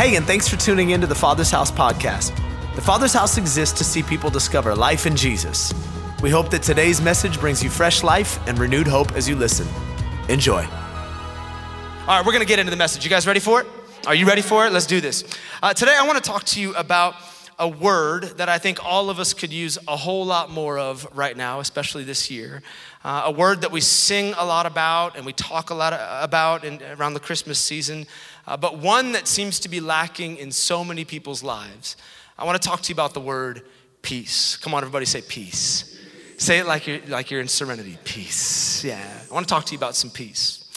Hey, and thanks for tuning in to the Father's House podcast. The Father's House exists to see people discover life in Jesus. We hope that today's message brings you fresh life and renewed hope as you listen. Enjoy. All right, we're gonna get into the message. You guys ready for it? Are you ready for it? Let's do this. Uh, today, I wanna talk to you about a word that I think all of us could use a whole lot more of right now, especially this year. Uh, a word that we sing a lot about and we talk a lot about in, around the Christmas season, uh, but one that seems to be lacking in so many people's lives. I want to talk to you about the word peace. Come on, everybody, say peace. Say it like you're, like you're in serenity. Peace. Yeah. I want to talk to you about some peace.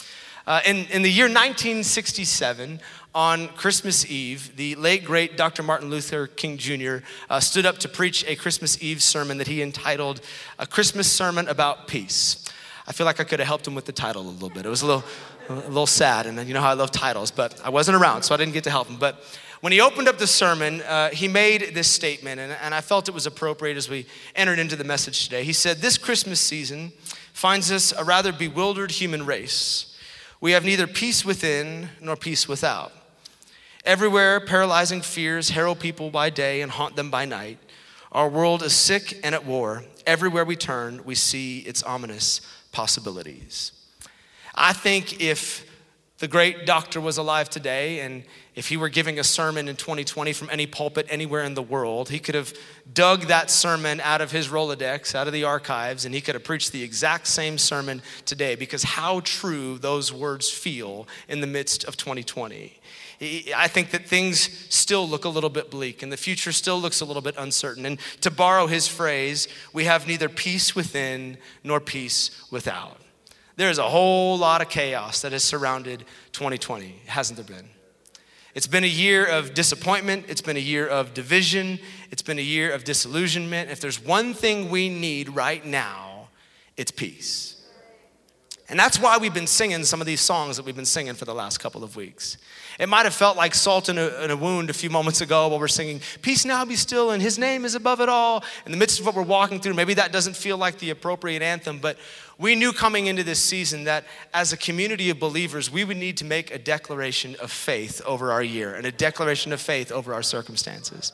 Uh, in, in the year 1967, on Christmas Eve, the late great Dr. Martin Luther King Jr. Uh, stood up to preach a Christmas Eve sermon that he entitled A Christmas Sermon About Peace. I feel like I could have helped him with the title a little bit. It was a little, a little sad, and you know how I love titles, but I wasn't around, so I didn't get to help him. But when he opened up the sermon, uh, he made this statement, and, and I felt it was appropriate as we entered into the message today. He said, This Christmas season finds us a rather bewildered human race. We have neither peace within nor peace without. Everywhere, paralyzing fears harrow people by day and haunt them by night. Our world is sick and at war. Everywhere we turn, we see its ominous possibilities. I think if the great doctor was alive today and if he were giving a sermon in 2020 from any pulpit anywhere in the world, he could have dug that sermon out of his Rolodex, out of the archives, and he could have preached the exact same sermon today because how true those words feel in the midst of 2020. I think that things still look a little bit bleak and the future still looks a little bit uncertain. And to borrow his phrase, we have neither peace within nor peace without. There's a whole lot of chaos that has surrounded 2020, hasn't there been? It's been a year of disappointment. It's been a year of division. It's been a year of disillusionment. If there's one thing we need right now, it's peace. And that's why we've been singing some of these songs that we've been singing for the last couple of weeks. It might have felt like salt in a, in a, wound a few moments ago while we're singing, Peace now be still, and His name is above it all. In the midst of what we're walking through, maybe that doesn't feel like the appropriate anthem, but we knew coming into this season that as a community of believers, we would need to make a declaration of faith over our year and a declaration of faith over our circumstances.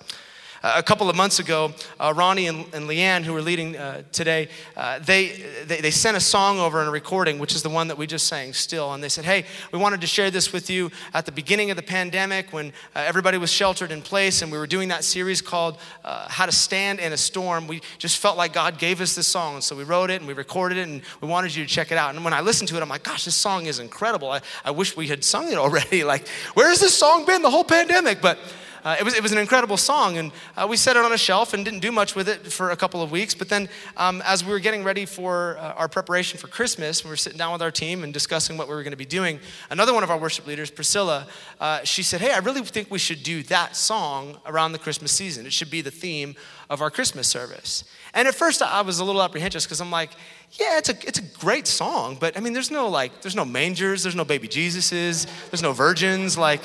Uh, a couple of months ago, uh, Ronnie and, and Leanne, who were leading uh, today, uh, they, they, they, sent a song over and a recording, which is the one that we just sang still. And they said, Hey, we wanted to share this with you at the beginning of the pandemic when uh, everybody was sheltered in place and we were doing that series called uh, How to Stand in a Storm. We just felt like God gave us this song. And so we wrote it and we recorded it and we wanted you to check it out. And when I listened to it, I'm like, Gosh, this song is incredible. I, I wish we had sung it already. like, where has this song been the whole pandemic? But uh, it, was, it was an incredible song, and uh, we set it on a shelf and didn't do much with it for a couple of weeks. But then, um, as we were getting ready for uh, our preparation for Christmas, we were sitting down with our team and discussing what we were going to be doing. Another one of our worship leaders, Priscilla, uh, she said, Hey, I really think we should do that song around the Christmas season. It should be the theme of our Christmas service. And at first, I was a little apprehensive because I'm like, yeah, it's a, it's a great song, but I mean, there's no like, there's no mangers, there's no baby Jesuses, there's no virgins. Like,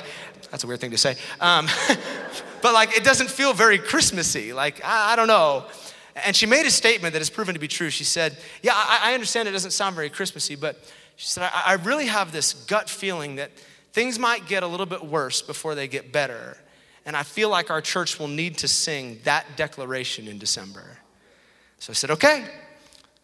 that's a weird thing to say. Um, but like, it doesn't feel very Christmassy. Like, I, I, don't know. And she made a statement that has proven to be true. She said, Yeah, I, I understand it doesn't sound very Christmassy, but she said, I, I really have this gut feeling that things might get a little bit worse before they get better. And I feel like our church will need to sing that declaration in December. So I said, Okay.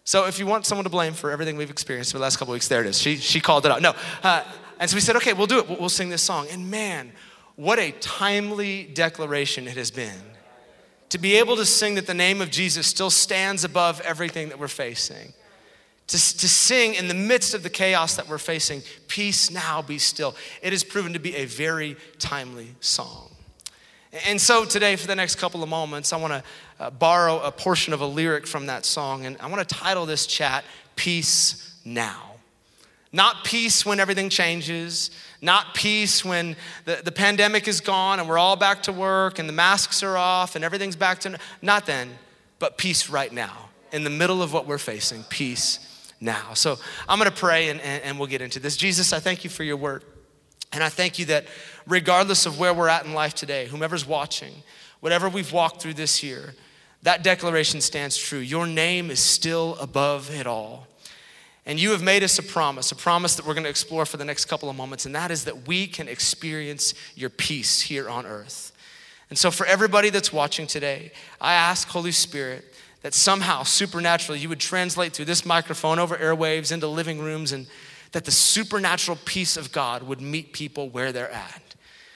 So if you want someone to blame for everything we've experienced for the last couple weeks, there it is. She, she called it out. No. Uh, and so we said, okay, we'll do it. We'll, sing this song. And man, what a timely declaration it has been to be able to sing that the name of Jesus still stands above everything that we're facing. To, to sing in the midst of the chaos that we're facing, peace now be still. It has proven to be a very timely song. And so today, for the next couple of moments, I want to uh, borrow a portion of a lyric from that song, and I want to title this chat, Peace Now. Not peace when everything changes, not peace when the, the pandemic is gone and we're all back to work and the masks are off and everything's back to, not then, but peace right now. In the middle of what we're facing, peace now. So I'm gonna pray and, and, and we'll get into this. Jesus, I thank you for your word. And I thank you that regardless of where we're at in life today, whomever's watching, whatever we've walked through this year, that declaration stands true. Your name is still above it all. And you have made us a promise, a promise that we're going to explore for the next couple of moments, and that is that we can experience your peace here on earth. And so, for everybody that's watching today, I ask, Holy Spirit, that somehow, supernaturally, you would translate through this microphone over airwaves into living rooms, and that the supernatural peace of God would meet people where they're at.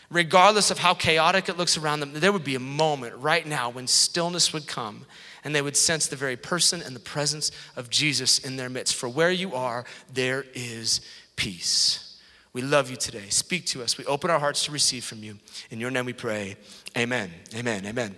Regardless of how chaotic it looks around them, there would be a moment right now when stillness would come and they would sense the very person and the presence of Jesus in their midst. For where you are, there is peace. We love you today. Speak to us. We open our hearts to receive from you. In your name we pray. Amen. Amen. Amen.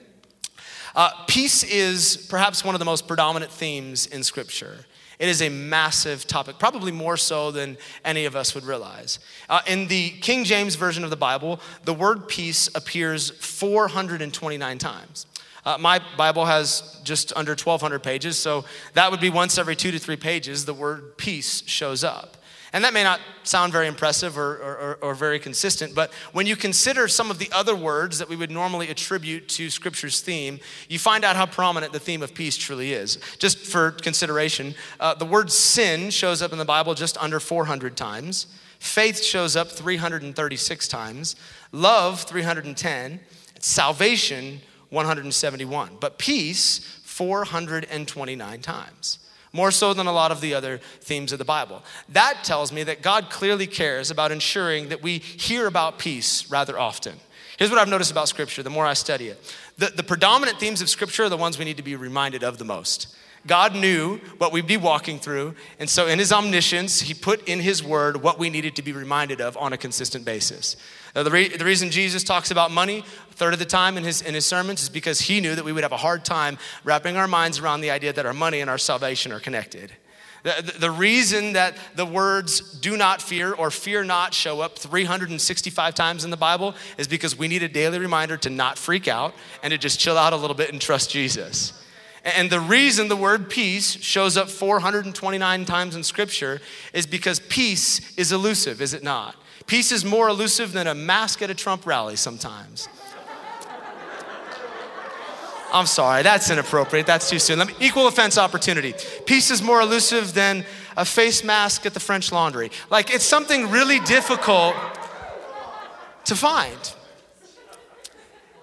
Uh, peace is perhaps one of the most predominant themes in Scripture. It is a massive topic, probably more so than any of us would realize. Uh, in the King James Version of the Bible, the word peace appears 429 times. Uh, my Bible has just under 1,200 pages, so that would be once every two to three pages the word peace shows up. And that may not sound very impressive or, or, or, very consistent, but when you consider some of the other words that we would normally attribute to Scripture's theme, you find out how prominent the theme of peace truly is. Just for consideration, uh, the word sin shows up in the Bible just under 400 times, faith shows up 336 times, love 310, salvation 171, but peace 429 times. More so than a lot of the other themes of the Bible. That tells me that God clearly cares about ensuring that we hear about peace rather often. Here's what I've noticed about Scripture the more I study it the, the predominant themes of Scripture are the ones we need to be reminded of the most. God knew what we'd be walking through, and so in His omniscience, He put in His Word what we needed to be reminded of on a consistent basis. Now, the, re- the reason Jesus talks about money a third of the time in his, in his sermons is because He knew that we would have a hard time wrapping our minds around the idea that our money and our salvation are connected. The, the, reason that the words do not fear or fear not show up 365 times in the Bible is because we need a daily reminder to not freak out and to just chill out a little bit and trust Jesus. And the reason the word peace shows up 429 times in Scripture is because peace is elusive, is it not? Peace is more elusive than a mask at a Trump rally sometimes. I'm sorry, that's inappropriate. That's too soon. Me, equal offense opportunity. Peace is more elusive than a face mask at the French laundry. Like, it's something really difficult to find.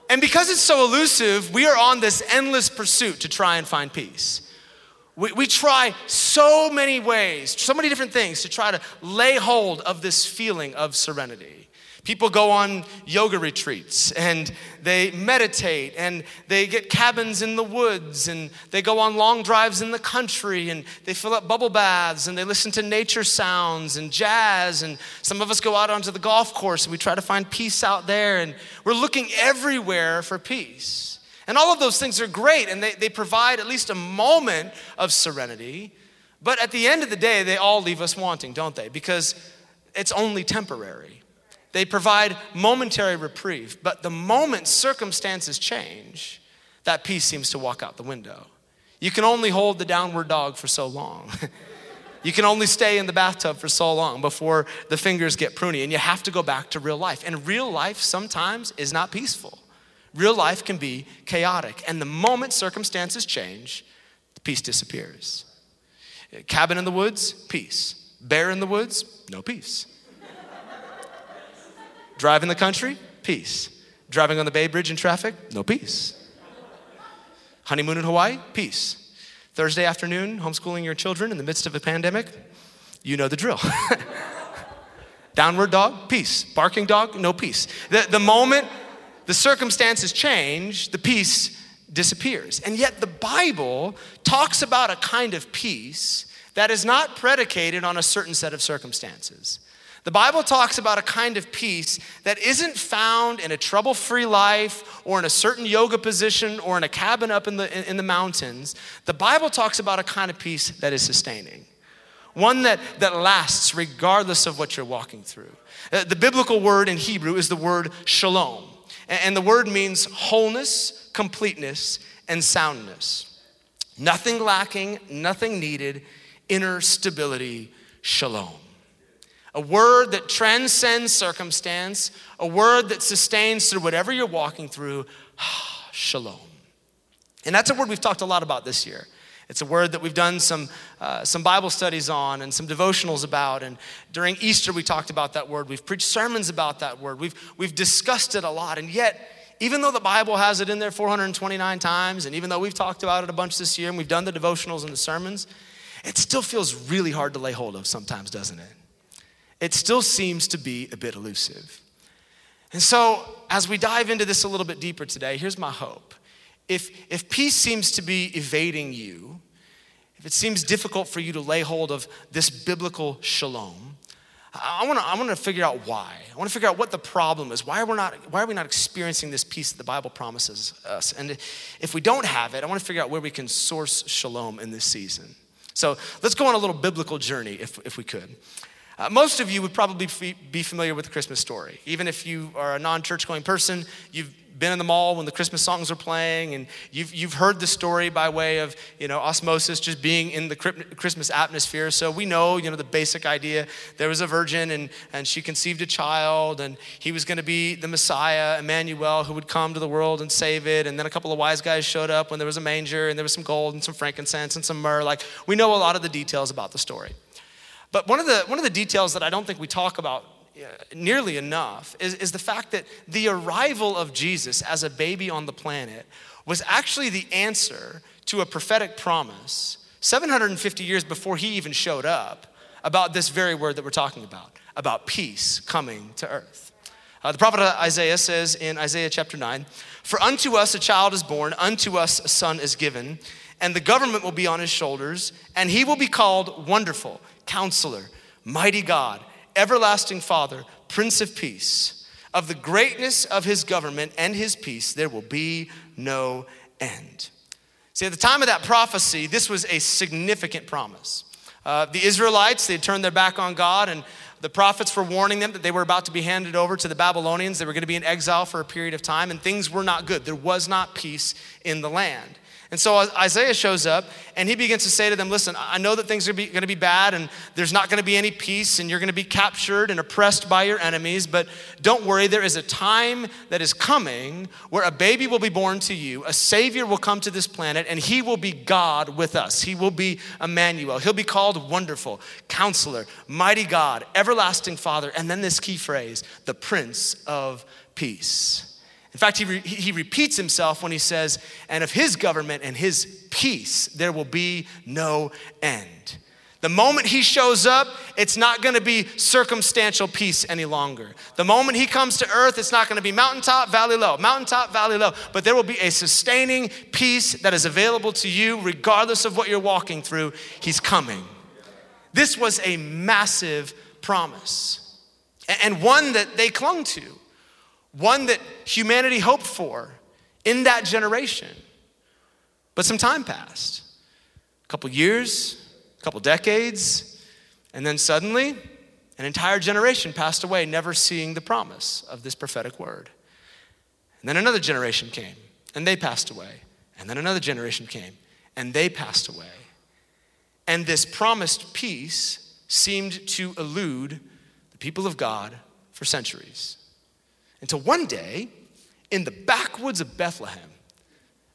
And because it's so elusive, we are on this endless pursuit to try and find peace. We, we try so many ways, so many different things to try to lay hold of this feeling of serenity. People go on yoga retreats and they meditate and they get cabins in the woods and they go on long drives in the country and they fill up bubble baths and they listen to nature sounds and jazz. And some of us go out onto the golf course and we try to find peace out there and we're looking everywhere for peace. And all of those things are great and they, they provide at least a moment of serenity. But at the end of the day, they all leave us wanting, don't they? Because it's only temporary. They provide momentary reprieve, but the moment circumstances change, that peace seems to walk out the window. You can only hold the downward dog for so long. you can only stay in the bathtub for so long before the fingers get pruny, and you have to go back to real life. And real life sometimes is not peaceful. Real life can be chaotic, and the moment circumstances change, peace disappears. Cabin in the woods, peace. Bear in the woods, no peace. Driving in the country, peace. Driving on the Bay Bridge in traffic, no peace. Honeymoon in Hawaii, peace. Thursday afternoon, homeschooling your children in the midst of a pandemic, you know the drill. Downward dog, peace. Barking dog, no peace. The, the moment the circumstances change, the peace disappears. And yet the Bible talks about a kind of peace that is not predicated on a certain set of circumstances. The Bible talks about a kind of peace that isn't found in a trouble free life or in a certain yoga position or in a cabin up in the, in the mountains. The Bible talks about a kind of peace that is sustaining, one that, that lasts regardless of what you're walking through. Uh, the biblical word in Hebrew is the word shalom, and the word means wholeness, completeness, and soundness. Nothing lacking, nothing needed, inner stability, shalom a word that transcends circumstance, a word that sustains through whatever you're walking through. Shalom. And that's a word we've talked a lot about this year. It's a word that we've done some, uh, some Bible studies on and some devotionals about. And during Easter, we talked about that word. We've preached sermons about that word. We've, we've discussed it a lot. And yet, even though the Bible has it in there 429 times, and even though we've talked about it a bunch this year and we've done the devotionals and the sermons, it still feels really hard to lay hold of sometimes, doesn't it? It still seems to be a bit elusive. And so, as we dive into this a little bit deeper today, here's my hope. If, if peace seems to be evading you, if it seems difficult for you to lay hold of this biblical shalom, I want to I want to figure out why. I want to figure out what the problem is. Why are we not why are we not experiencing this peace that the Bible promises us? And if we don't have it, I want to figure out where we can source shalom in this season. So let's go on a little biblical journey, if if we could. Uh, most of you would probably be familiar with the Christmas story. Even if you are a non church going person, you've been in the mall when the Christmas songs are playing, and you've, you've heard the story by way of you know osmosis, just being in the Christmas atmosphere. So we know you know the basic idea. There was a virgin, and and she conceived a child, and he was going to be the Messiah, Emmanuel, who would come to the world and save it. And then a couple of wise guys showed up when there was a manger, and there was some gold and some frankincense and some myrrh. Like we know a lot of the details about the story. But one of the, one of the details that I don't think we talk about nearly enough is, is the fact that the arrival of Jesus as a baby on the planet was actually the answer to a prophetic promise 750 years before he even showed up about this very word that we're talking about, about peace coming to earth. Uh, the prophet Isaiah says in Isaiah chapter 9, For unto us a child is born, unto us a son is given, and the government will be on his shoulders, and he will be called Wonderful Counselor, Mighty God, Everlasting Father, Prince of Peace. Of the greatness of his government and his peace, there will be no end. See, at the time of that prophecy, this was a significant promise. Uh, the Israelites, they had turned their back on God, and the prophets were warning them that they were about to be handed over to the Babylonians. They were going to be in exile for a period of time, and things were not good. There was not peace in the land. And so Isaiah shows up and he begins to say to them, Listen, I know that things are going to be bad and there's not going to be any peace and you're going to be captured and oppressed by your enemies, but don't worry, there is a time that is coming where a baby will be born to you, a Savior will come to this planet, and he will be God with us. He will be Emmanuel. He'll be called Wonderful, Counselor, Mighty God, Everlasting Father, and then this key phrase, the Prince of Peace. In fact, he, re- he repeats himself when he says, and of his government and his peace, there will be no end. The moment he shows up, it's not gonna be circumstantial peace any longer. The moment he comes to earth, it's not gonna be mountaintop, valley low, mountaintop, valley low, but there will be a sustaining peace that is available to you regardless of what you're walking through. He's coming. This was a massive promise and one that they clung to one that humanity hoped for in that generation. But some time passed a couple years, a couple decades, and then suddenly an entire generation passed away, never seeing the promise of this prophetic word. And then another generation came, and they passed away. And then another generation came, and they passed away. And this promised peace seemed to elude the people of God for centuries. Until one day, in the backwoods of Bethlehem,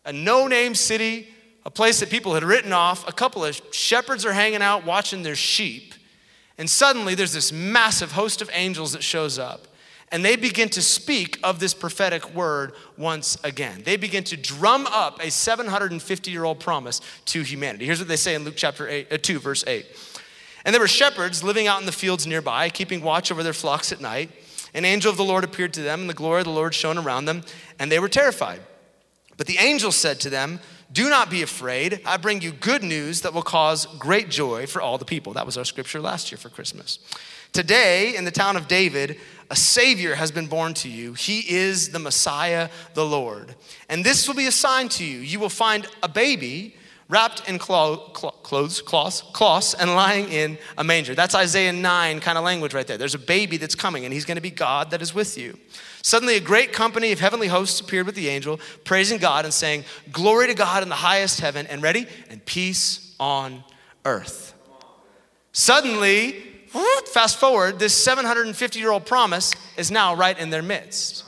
a no name city, a place that people had written off, a couple of shepherds are hanging out watching their sheep. And suddenly there's this massive host of angels that shows up. And they begin to speak of this prophetic word once again. They begin to drum up a 750 year old promise to humanity. Here's what they say in Luke chapter eight, uh, 2, verse 8. And there were shepherds living out in the fields nearby, keeping watch over their flocks at night. An angel of the Lord appeared to them, and the glory of the Lord shone around them, and they were terrified. But the angel said to them, Do not be afraid. I bring you good news that will cause great joy for all the people. That was our scripture last year for Christmas. Today, in the town of David, a Savior has been born to you. He is the Messiah, the Lord. And this will be a sign to you. You will find a baby wrapped in clothes, cloths, cloths, and lying in a manger. That's Isaiah 9 kind of language right there. There's a baby that's coming, and he's going to be God that is with you. Suddenly, a great company of heavenly hosts appeared with the angel, praising God and saying, Glory to God in the highest heaven, and ready, and peace on earth. Suddenly, fast forward, this 750 year old promise is now right in their midst.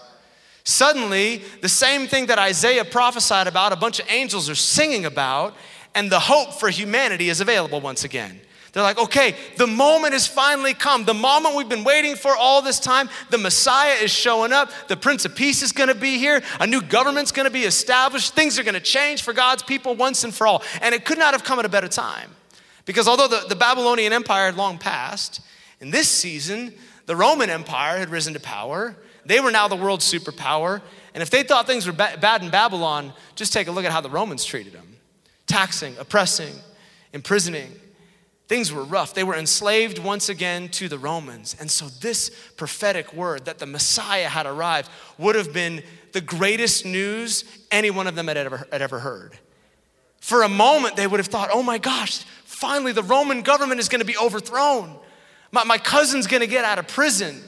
Suddenly, the same thing that Isaiah prophesied about, a bunch of angels are singing about, and the hope for humanity is available once again. They're like, okay, the moment has finally come. The moment we've been waiting for all this time. The Messiah is showing up. The Prince of Peace is gonna be here. A new government's gonna be established. Things are gonna change for God's people once and for all. And it could not have come at a better time. Because although the, the Babylonian Empire had long passed, in this season, the Roman Empire had risen to power. They were now the world's superpower. And if they thought things were ba- bad in Babylon, just take a look at how the Romans treated them taxing, oppressing, imprisoning. Things were rough. They were enslaved once again to the Romans. And so, this prophetic word that the Messiah had arrived would have been the greatest news any one of them had ever, had ever heard. For a moment, they would have thought, oh my gosh, finally the Roman government is going to be overthrown. My, my cousin's going to get out of prison.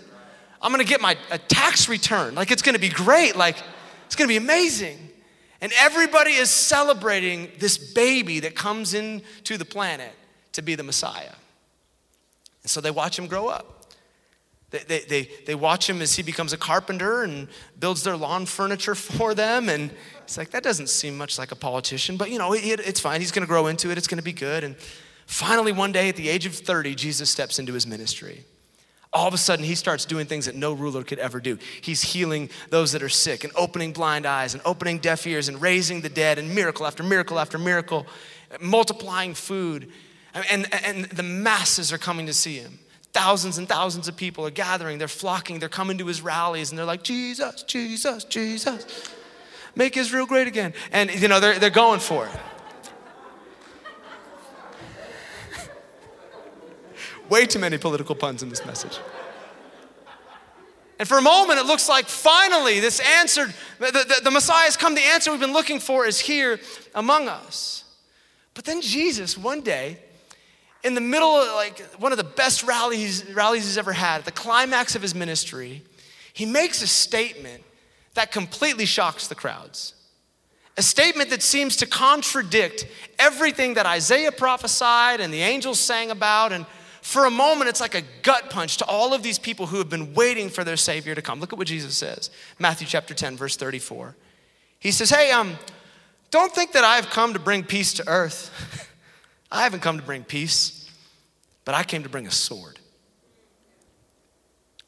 I'm going to get my a tax return. Like, it's going to be great. Like, it's going to be amazing. And everybody is celebrating this baby that comes into the planet to be the Messiah. And so they watch him grow up. They, they, they, they watch him as he becomes a carpenter and builds their lawn furniture for them. And it's like, that doesn't seem much like a politician, but you know, it, it's fine. He's going to grow into it, it's going to be good. And finally, one day at the age of 30, Jesus steps into his ministry. All of a sudden, he starts doing things that no ruler could ever do. He's healing those that are sick and opening blind eyes and opening deaf ears and raising the dead and miracle after miracle after miracle, multiplying food. And, and the masses are coming to see him. Thousands and thousands of people are gathering, they're flocking, they're coming to his rallies, and they're like, Jesus, Jesus, Jesus, make Israel great again. And, you know, they're, they're going for it. Way too many political puns in this message. And for a moment, it looks like finally this answered, the, the, the Messiah has come. The answer we've been looking for is here among us. But then Jesus, one day, in the middle of like one of the best rallies, rallies he's ever had, at the climax of his ministry, he makes a statement that completely shocks the crowds. A statement that seems to contradict everything that Isaiah prophesied and the angels sang about. And for a moment, it's like a gut punch to all of these people who have been waiting for their Savior to come. Look at what Jesus says Matthew chapter 10, verse 34. He says, Hey, um, don't think that I've come to bring peace to earth. I haven't come to bring peace, but I came to bring a sword.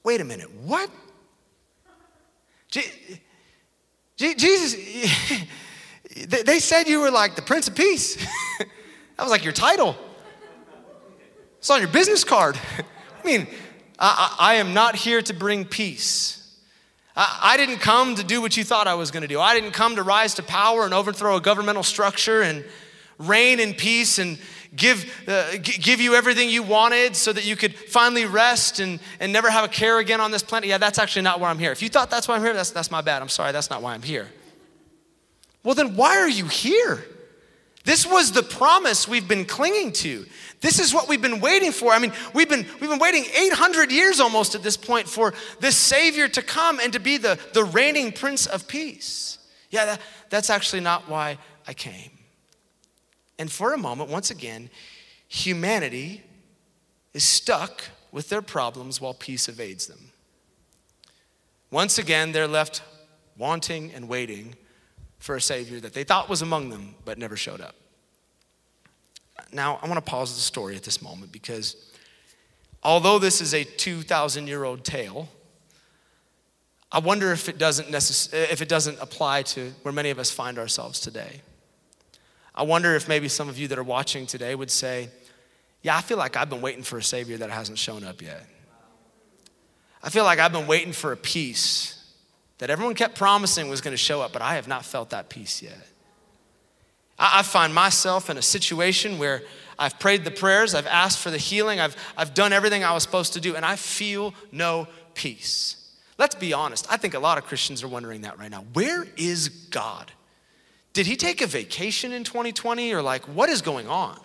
Wait a minute, what? Je- Je- Jesus, they said you were like the Prince of Peace. that was like your title. It's on your business card. I mean, I, I, am not here to bring peace. I, I didn't come to do what you thought I was going to do. I didn't come to rise to power and overthrow a governmental structure and reign in peace and give, uh, give you everything you wanted so that you could finally rest and, and never have a care again on this planet. Yeah, that's actually not why I'm here. If you thought that's why I'm here, that's, that's my bad. I'm sorry, that's not why I'm here. Well, then why are you here? This was the promise we've been clinging to. This is what we've been waiting for. I mean, we've been, we've been waiting 800 years almost at this point for this Savior to come and to be the, the reigning Prince of Peace. Yeah, that, that's actually not why I came. And for a moment, once again, humanity is stuck with their problems while peace evades them. Once again, they're left wanting and waiting for a Savior that they thought was among them but never showed up. Now, I want to pause the story at this moment because although this is a 2,000 year old tale, I wonder if it, doesn't necess- if it doesn't apply to where many of us find ourselves today. I wonder if maybe some of you that are watching today would say, Yeah, I feel like I've been waiting for a Savior that hasn't shown up yet. I feel like I've been waiting for a peace that everyone kept promising was going to show up, but I have not felt that peace yet. I, find myself in a situation where I've prayed the prayers, I've asked for the healing, I've, I've done everything I was supposed to do, and I feel no peace. Let's be honest, I think a lot of Christians are wondering that right now. Where is God? Did he take a vacation in 2020 or like what is going on?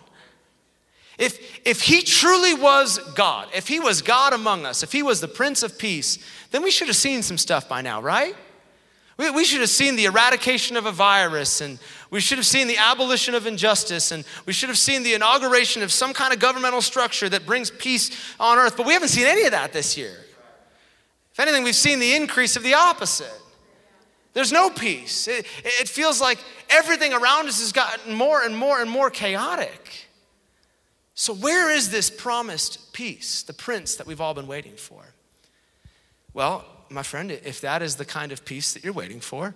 If, if he truly was God, if he was God among us, if he was the Prince of Peace, then we should have seen some stuff by now, right? We, we should have seen the eradication of a virus, and we should have seen the abolition of injustice, and we should have seen the inauguration of some kind of governmental structure that brings peace on earth. But we haven't seen any of that this year. If anything, we've seen the increase of the opposite. There's no peace. It, it feels like everything around us has gotten more and more and more chaotic. So, where is this promised peace, the prince that we've all been waiting for? Well, my friend, if that is the kind of peace that you're waiting for,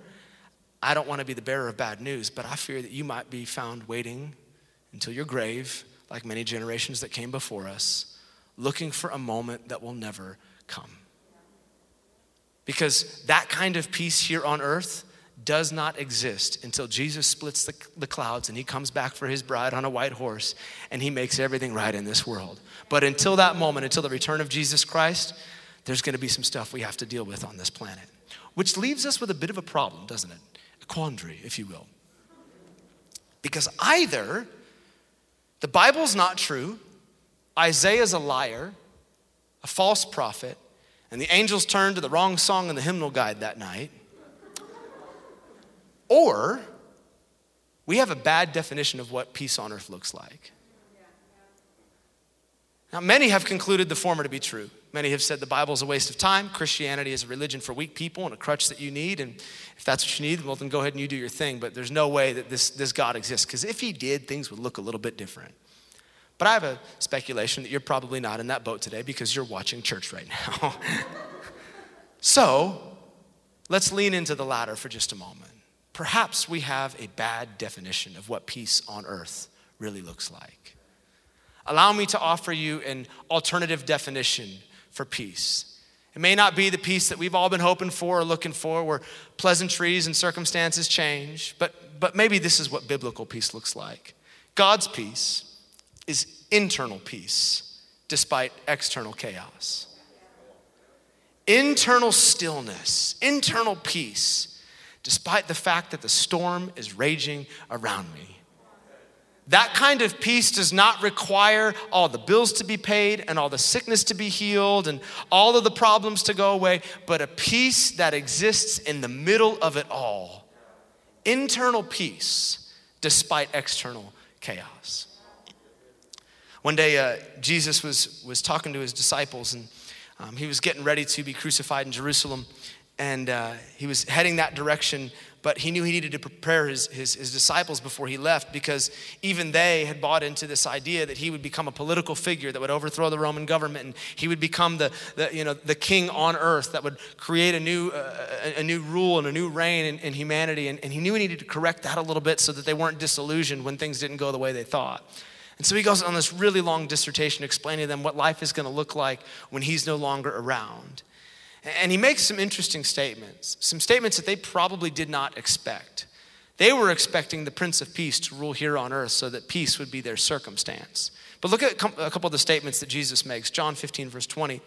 I don't want to be the bearer of bad news, but I fear that you might be found waiting until your grave, like many generations that came before us, looking for a moment that will never come. Because that kind of peace here on earth does not exist until Jesus splits the, the clouds and he comes back for his bride on a white horse and he makes everything right in this world. But until that moment, until the return of Jesus Christ, there's going to be some stuff we have to deal with on this planet. Which leaves us with a bit of a problem, doesn't it? A quandary, if you will. Because either the Bible's not true, Isaiah's a liar, a false prophet, and the angels turned to the wrong song in the hymnal guide that night, or we have a bad definition of what peace on earth looks like. Now, many have concluded the former to be true. Many have said the Bible is a waste of time. Christianity is a religion for weak people and a crutch that you need. And if that's what you need, well, then go ahead and you do your thing. But there's no way that this, this God exists. Because if he did, things would look a little bit different. But I have a speculation that you're probably not in that boat today because you're watching church right now. so let's lean into the latter for just a moment. Perhaps we have a bad definition of what peace on earth really looks like. Allow me to offer you an alternative definition for peace. It may not be the peace that we've all been hoping for or looking for, where pleasantries and circumstances change, but, but maybe this is what biblical peace looks like. God's peace is internal peace despite external chaos. Internal stillness, internal peace, despite the fact that the storm is raging around me. That kind of peace does not require all the bills to be paid and all the sickness to be healed and all of the problems to go away, but a peace that exists in the middle of it all. Internal peace despite external chaos. One day, uh, Jesus was, was talking to his disciples, and um, he was getting ready to be crucified in Jerusalem, and uh, he was heading that direction but he knew he needed to prepare his, his, his, disciples before he left because even they had bought into this idea that he would become a political figure that would overthrow the Roman government and he would become the, the, you know, the king on earth that would create a new, uh, a, new rule and a new reign in, in humanity. And, and he knew he needed to correct that a little bit so that they weren't disillusioned when things didn't go the way they thought. And so he goes on this really long dissertation explaining to them what life is going to look like when he's no longer around. And he makes some interesting statements, some statements that they probably did not expect. They were expecting the Prince of Peace to rule here on earth so that peace would be their circumstance. But look at a couple of the statements that Jesus makes. John 15, verse 20.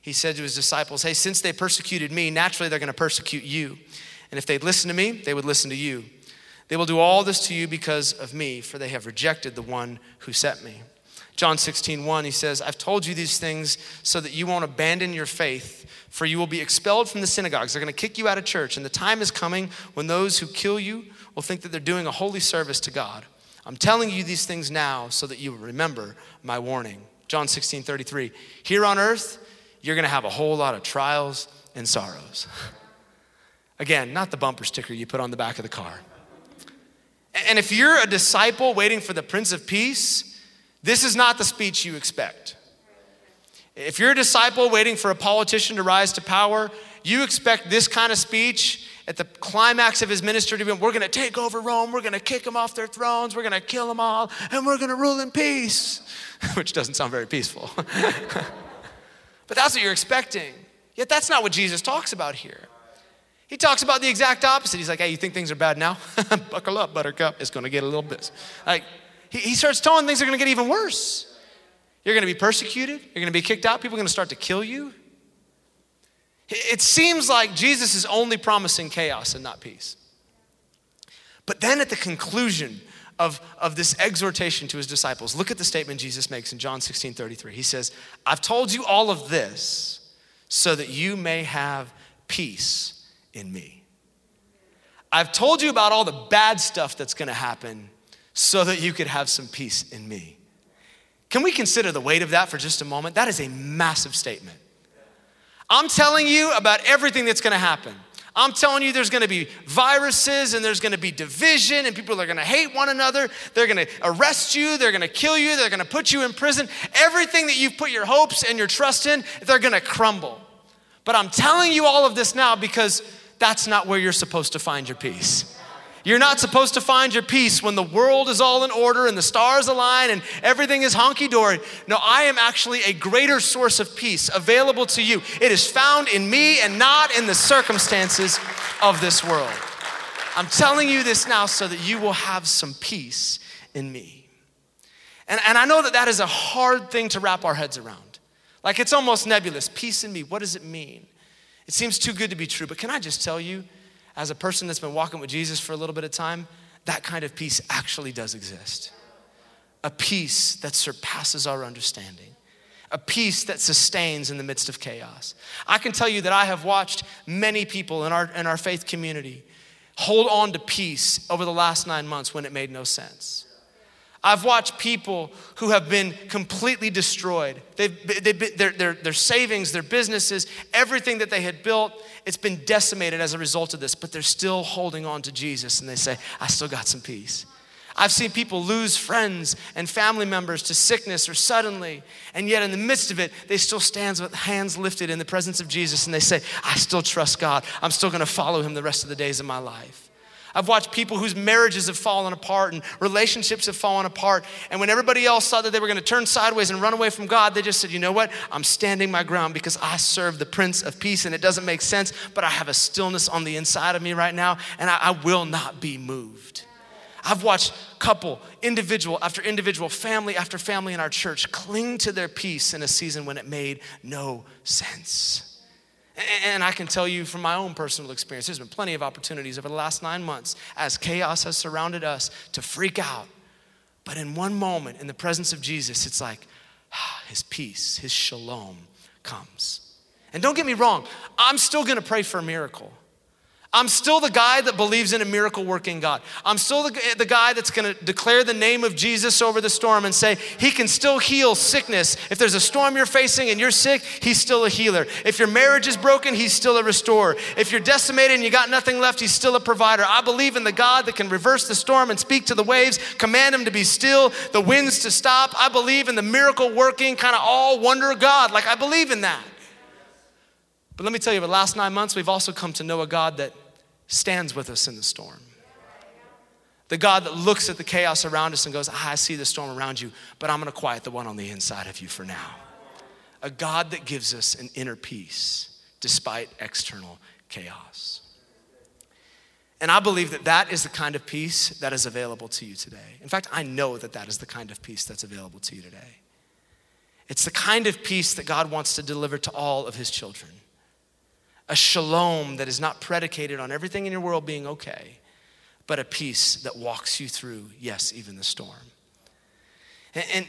He said to his disciples, Hey, since they persecuted me, naturally they're going to persecute you. And if they'd listen to me, they would listen to you. They will do all this to you because of me, for they have rejected the one who sent me. John 16, 1, he says, I've told you these things so that you won't abandon your faith, for you will be expelled from the synagogues. They're going to kick you out of church, and the time is coming when those who kill you will think that they're doing a holy service to God. I'm telling you these things now so that you will remember my warning. John 16, 33. Here on earth, you're going to have a whole lot of trials and sorrows. Again, not the bumper sticker you put on the back of the car. And if you're a disciple waiting for the Prince of Peace, this is not the speech you expect. If you're a disciple waiting for a politician to rise to power, you expect this kind of speech at the climax of his ministry to be we're going to take over Rome, we're going to kick them off their thrones, we're going to kill them all, and we're going to rule in peace, which doesn't sound very peaceful. but that's what you're expecting. Yet that's not what Jesus talks about here. He talks about the exact opposite. He's like, hey, you think things are bad now? Buckle up, buttercup. It's going to get a little bit. Like, he, he starts telling things are going to get even worse. You're going to be persecuted. You're going to be kicked out. People are going to start to kill you. It seems like Jesus is only promising chaos and not peace. But then at the conclusion of, of this exhortation to his disciples, look at the statement Jesus makes in John 16 33. He says, I've told you all of this so that you may have peace in me. I've told you about all the bad stuff that's going to happen so that you could have some peace in me. Can we consider the weight of that for just a moment? That is a massive statement. I'm telling you about everything that's gonna happen. I'm telling you, there's gonna be viruses and there's gonna be division, and people are gonna hate one another. They're gonna arrest you, they're gonna kill you, they're gonna put you in prison. Everything that you've put your hopes and your trust in, they're gonna crumble. But I'm telling you all of this now because that's not where you're supposed to find your peace. You're not supposed to find your peace when the world is all in order and the stars align and everything is honky dory. No, I am actually a greater source of peace available to you. It is found in me and not in the circumstances of this world. I'm telling you this now so that you will have some peace in me. And, and I know that that is a hard thing to wrap our heads around. Like it's almost nebulous. Peace in me, what does it mean? It seems too good to be true, but can I just tell you? As a person that's been walking with Jesus for a little bit of time, that kind of peace actually does exist. A peace that surpasses our understanding, a peace that sustains in the midst of chaos. I can tell you that I have watched many people in our, in our faith community hold on to peace over the last nine months when it made no sense. I've watched people who have been completely destroyed. They've, they've been, their, their, their savings, their businesses, everything that they had built, it's been decimated as a result of this, but they're still holding on to Jesus and they say, I still got some peace. I've seen people lose friends and family members to sickness or suddenly, and yet in the midst of it, they still stand with hands lifted in the presence of Jesus and they say, I still trust God. I'm still gonna follow him the rest of the days of my life. I've watched people whose marriages have fallen apart and relationships have fallen apart. And when everybody else saw that they were going to turn sideways and run away from God, they just said, you know what? I'm standing my ground because I serve the Prince of Peace and it doesn't make sense, but I have a stillness on the inside of me right now and I, I will not be moved. I've watched couple, individual after individual, family after family in our church cling to their peace in a season when it made no sense. And I can tell you from my own personal experience, there's been plenty of opportunities over the last nine months as chaos has surrounded us to freak out. But in one moment, in the presence of Jesus, it's like ah, his peace, his shalom comes. And don't get me wrong, I'm still gonna pray for a miracle. I'm still the guy that believes in a miracle working God. I'm still the, the guy that's gonna declare the name of Jesus over the storm and say, He can still heal sickness. If there's a storm you're facing and you're sick, He's still a healer. If your marriage is broken, He's still a restorer. If you're decimated and you got nothing left, He's still a provider. I believe in the God that can reverse the storm and speak to the waves, command them to be still, the winds to stop. I believe in the miracle working, kind of all wonder God. Like, I believe in that. But let me tell you, the last nine months, we've also come to know a God that stands with us in the storm. The God that looks at the chaos around us and goes, ah, I see the storm around you, but I'm gonna quiet the one on the inside of you for now. A God that gives us an inner peace despite external chaos. And I believe that that is the kind of peace that is available to you today. In fact, I know that that is the kind of peace that's available to you today. It's the kind of peace that God wants to deliver to all of his children a shalom that is not predicated on everything in your world being okay, but a peace that walks you through, yes, even the storm. And, and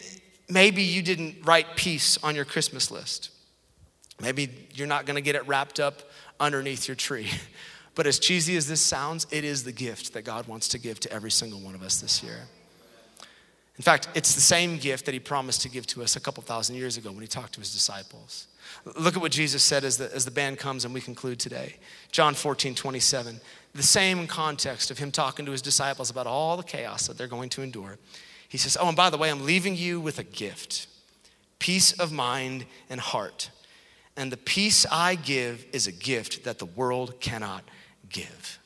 maybe you didn't write peace on your Christmas list. Maybe you're not gonna get it wrapped up underneath your tree. But as cheesy as this sounds, it is the gift that God wants to give to every single one of us this year. In fact, it's the same gift that he promised to give to us a couple thousand years ago when he talked to his disciples. Look at what Jesus said as the, as the band comes and we conclude today. John 14, 27. The same context of him talking to his disciples about all the chaos that they're going to endure. He says, Oh, and by the way, I'm leaving you with a gift peace of mind and heart. And the peace I give is a gift that the world cannot give.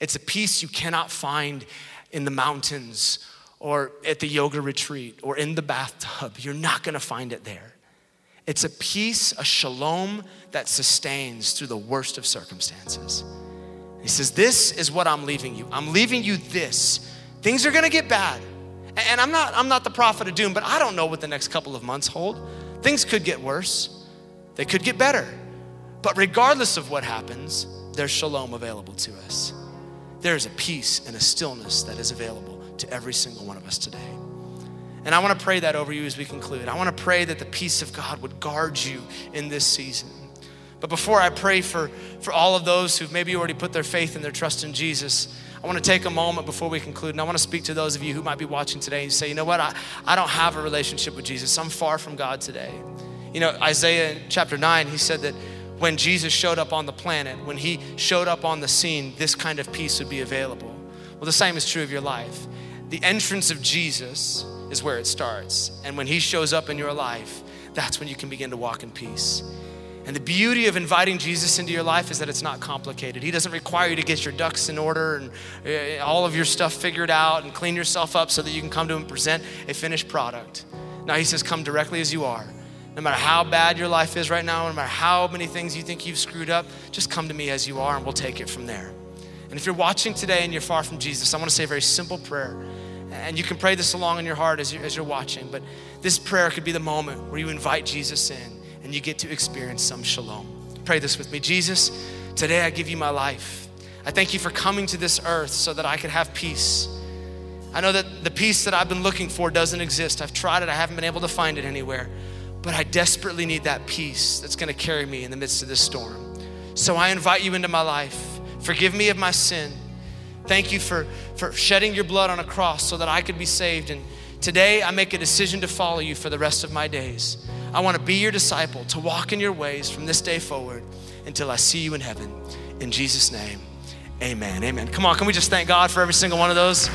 It's a peace you cannot find in the mountains or at the yoga retreat or in the bathtub. You're not gonna find it there. It's a peace, a shalom that sustains through the worst of circumstances. He says, This is what I'm leaving you. I'm leaving you this. Things are gonna get bad. And I'm not, I'm not the prophet of doom, but I don't know what the next couple of months hold. Things could get worse, they could get better. But regardless of what happens, there's shalom available to us. There is a peace and a stillness that is available to every single one of us today. And I want to pray that over you as we conclude. I want to pray that the peace of God would guard you in this season. But before I pray for, for all of those who've maybe already put their faith and their trust in Jesus, I want to take a moment before we conclude, and I want to speak to those of you who might be watching today and say, you know what, I, I don't have a relationship with Jesus. I'm far from God today. You know, Isaiah chapter 9, he said that when Jesus showed up on the planet, when he showed up on the scene, this kind of peace would be available. Well, the same is true of your life. The entrance of Jesus is where it starts. And when he shows up in your life, that's when you can begin to walk in peace. And the beauty of inviting Jesus into your life is that it's not complicated. He doesn't require you to get your ducks in order and uh, all of your stuff figured out and clean yourself up so that you can come to Him and present a finished product. Now, He says, Come directly as you are. No matter how bad your life is right now, no matter how many things you think you've screwed up, just come to me as you are and we'll take it from there. And if you're watching today and you're far from Jesus, I want to say a very simple prayer. And you can pray this along in your heart as you're, as you're watching, but this prayer could be the moment where you invite Jesus in and you get to experience some shalom. Pray this with me Jesus, today I give you my life. I thank you for coming to this earth so that I could have peace. I know that the peace that I've been looking for doesn't exist. I've tried it, I haven't been able to find it anywhere. But I desperately need that peace that's gonna carry me in the midst of this storm. So I invite you into my life. Forgive me of my sin. Thank you for, for shedding your blood on a cross so that I could be saved. And today I make a decision to follow you for the rest of my days. I want to be your disciple, to walk in your ways from this day forward until I see you in heaven. In Jesus' name, amen. Amen. Come on, can we just thank God for every single one of those?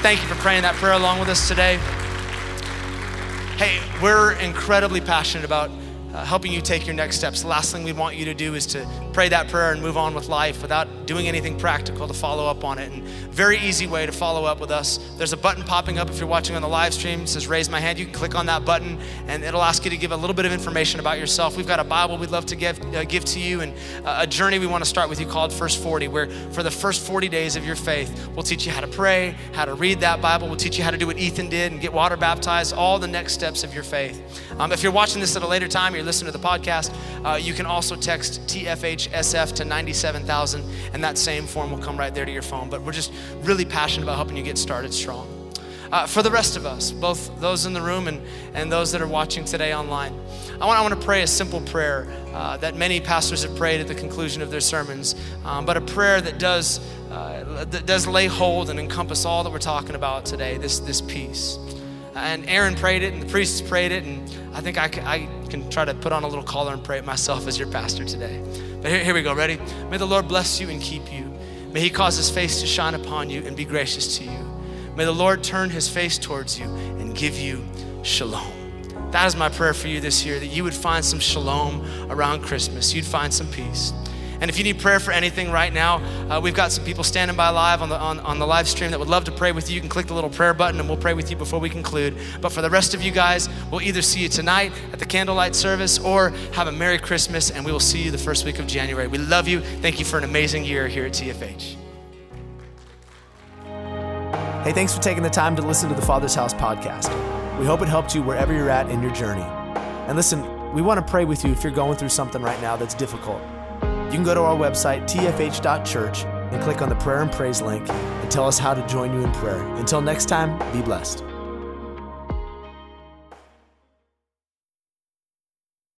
Thank you for praying that prayer along with us today. Hey, we're incredibly passionate about uh, helping you take your next steps. The last thing we want you to do is to pray that prayer and move on with life without doing anything practical to follow up on it. And very easy way to follow up with us. There's a button popping up if you're watching on the live stream. It says raise my hand. You can click on that button and it'll ask you to give a little bit of information about yourself. We've got a Bible we'd love to give, uh, give to you and a journey we want to start with you called First 40, where for the first 40 days of your faith, we'll teach you how to pray, how to read that Bible. We'll teach you how to do what Ethan did and get water baptized, all the next steps of your faith. Um, if you're watching this at a later time, you're listening to the podcast, uh, you can also text TFHSF to 97,000 and that same form will come right there to your phone. But we're just really passionate about helping you get started strong. Uh, for the rest of us, both those in the room and, and those that are watching today online, I want, I want to pray a simple prayer uh, that many pastors have prayed at the conclusion of their sermons, um, but a prayer that does, uh, that does lay hold and encompass all that we're talking about today this, this peace. And Aaron prayed it, and the priests prayed it, and I think I can, I can try to put on a little collar and pray it myself as your pastor today. Here, here we go. Ready? May the Lord bless you and keep you. May he cause his face to shine upon you and be gracious to you. May the Lord turn his face towards you and give you shalom. That is my prayer for you this year that you would find some shalom around Christmas. You'd find some peace. And if you need prayer for anything right now, uh, we've got some people standing by live on the, on, on the live stream that would love to pray with you. You can click the little prayer button and we'll pray with you before we conclude. But for the rest of you guys, we'll either see you tonight at the candlelight service or have a Merry Christmas and we will see you the first week of January. We love you. Thank you for an amazing year here at TFH. Hey, thanks for taking the time to listen to the Father's House podcast. We hope it helped you wherever you're at in your journey. And listen, we want to pray with you if you're going through something right now that's difficult. You can go to our website, tfh.church, and click on the prayer and praise link and tell us how to join you in prayer. Until next time, be blessed.